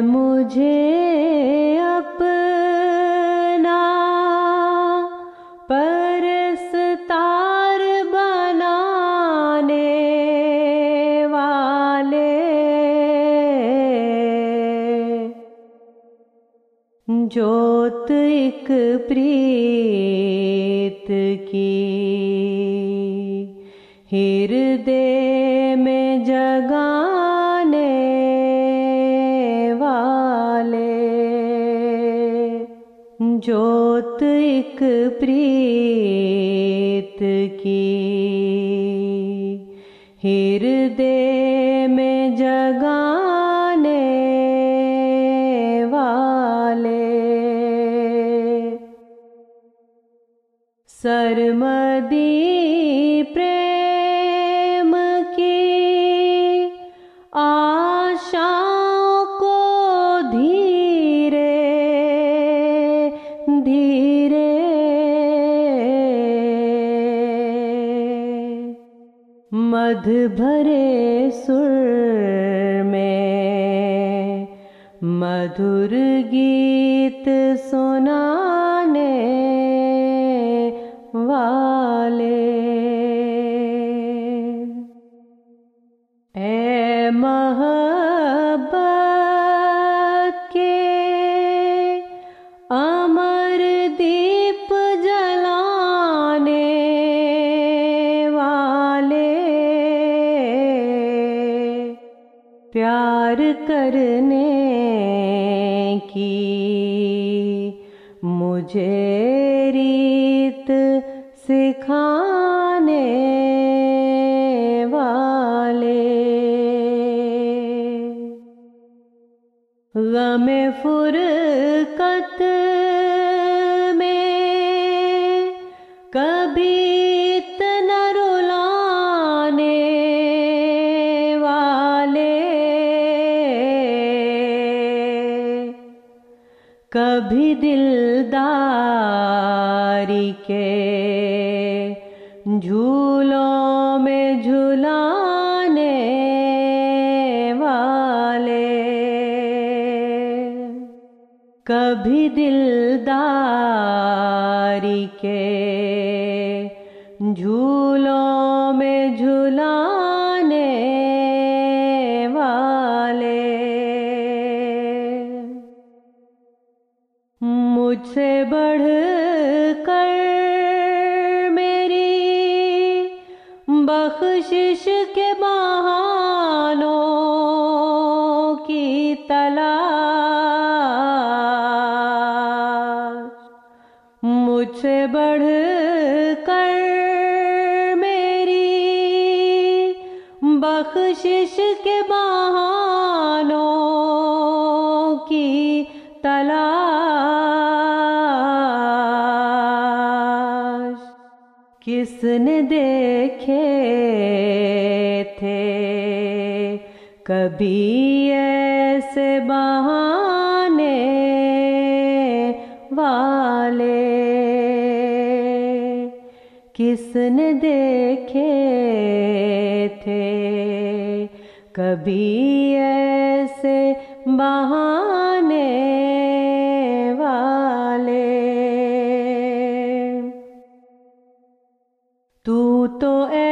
मुझे अपना वाले। ज्योत एक प्रीत की हृदय में जगाने ज्योत एक प्रीत की। हृदय में जगाने वाले। सरमदी प्रेम धीरे। मध भरे सुर में मधुर गीत सुनाने वाले प्यार करने की। मुझे रीत सिखाने वाले। गम फुरकत में कभी दिलदारी के झूलों में झूलाने वाले। कभी दिलदारी के झूलों में झुलाने मुझसे बढ़ कर मेरी बख्शिश के बहानों की तलाश। मुझसे बढ़ कर मेरी बख्शिश के बहानों की तलाश। थे। कभी ऐसे बहाने वाले किसने देखे थे? कभी ऐसे बहाने वाले। तू तो ऐसा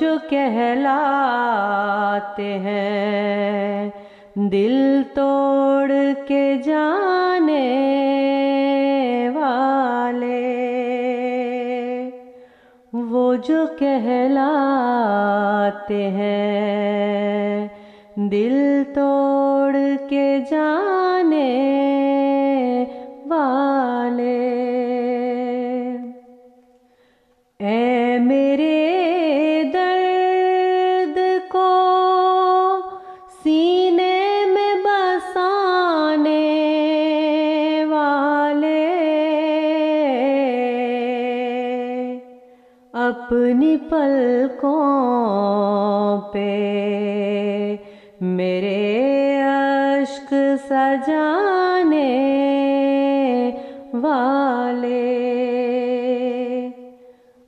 जो कहलाते हैं, दिल तोड़ के जाने वाले। वो जो कहलाते हैं, दिल तोड़ के जाने वाले। अपनी पलकों पे मेरे अश्क सजाने वाले।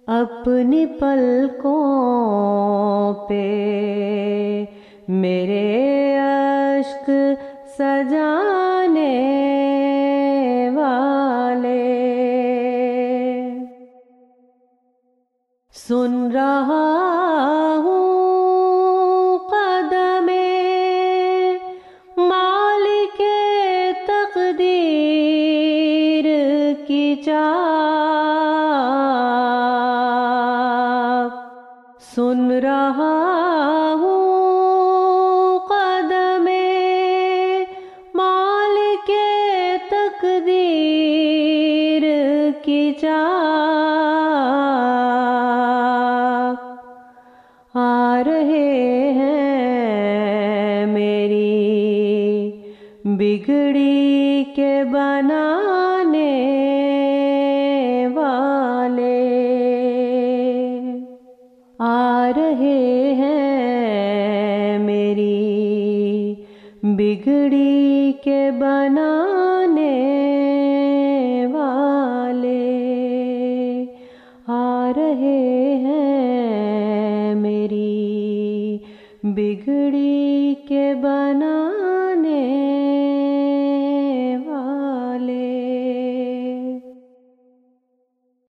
अपनी पलकों पे मेरे अश्क सजाने सुन रहा हूँ कदमे। मालिक तकदीर की चाह सुन रहा हूँ कदमे। मालिक तकदीर की चाह बिगड़ी के बनाने वाले आ रहे हैं मेरी बिगड़ी के बनाने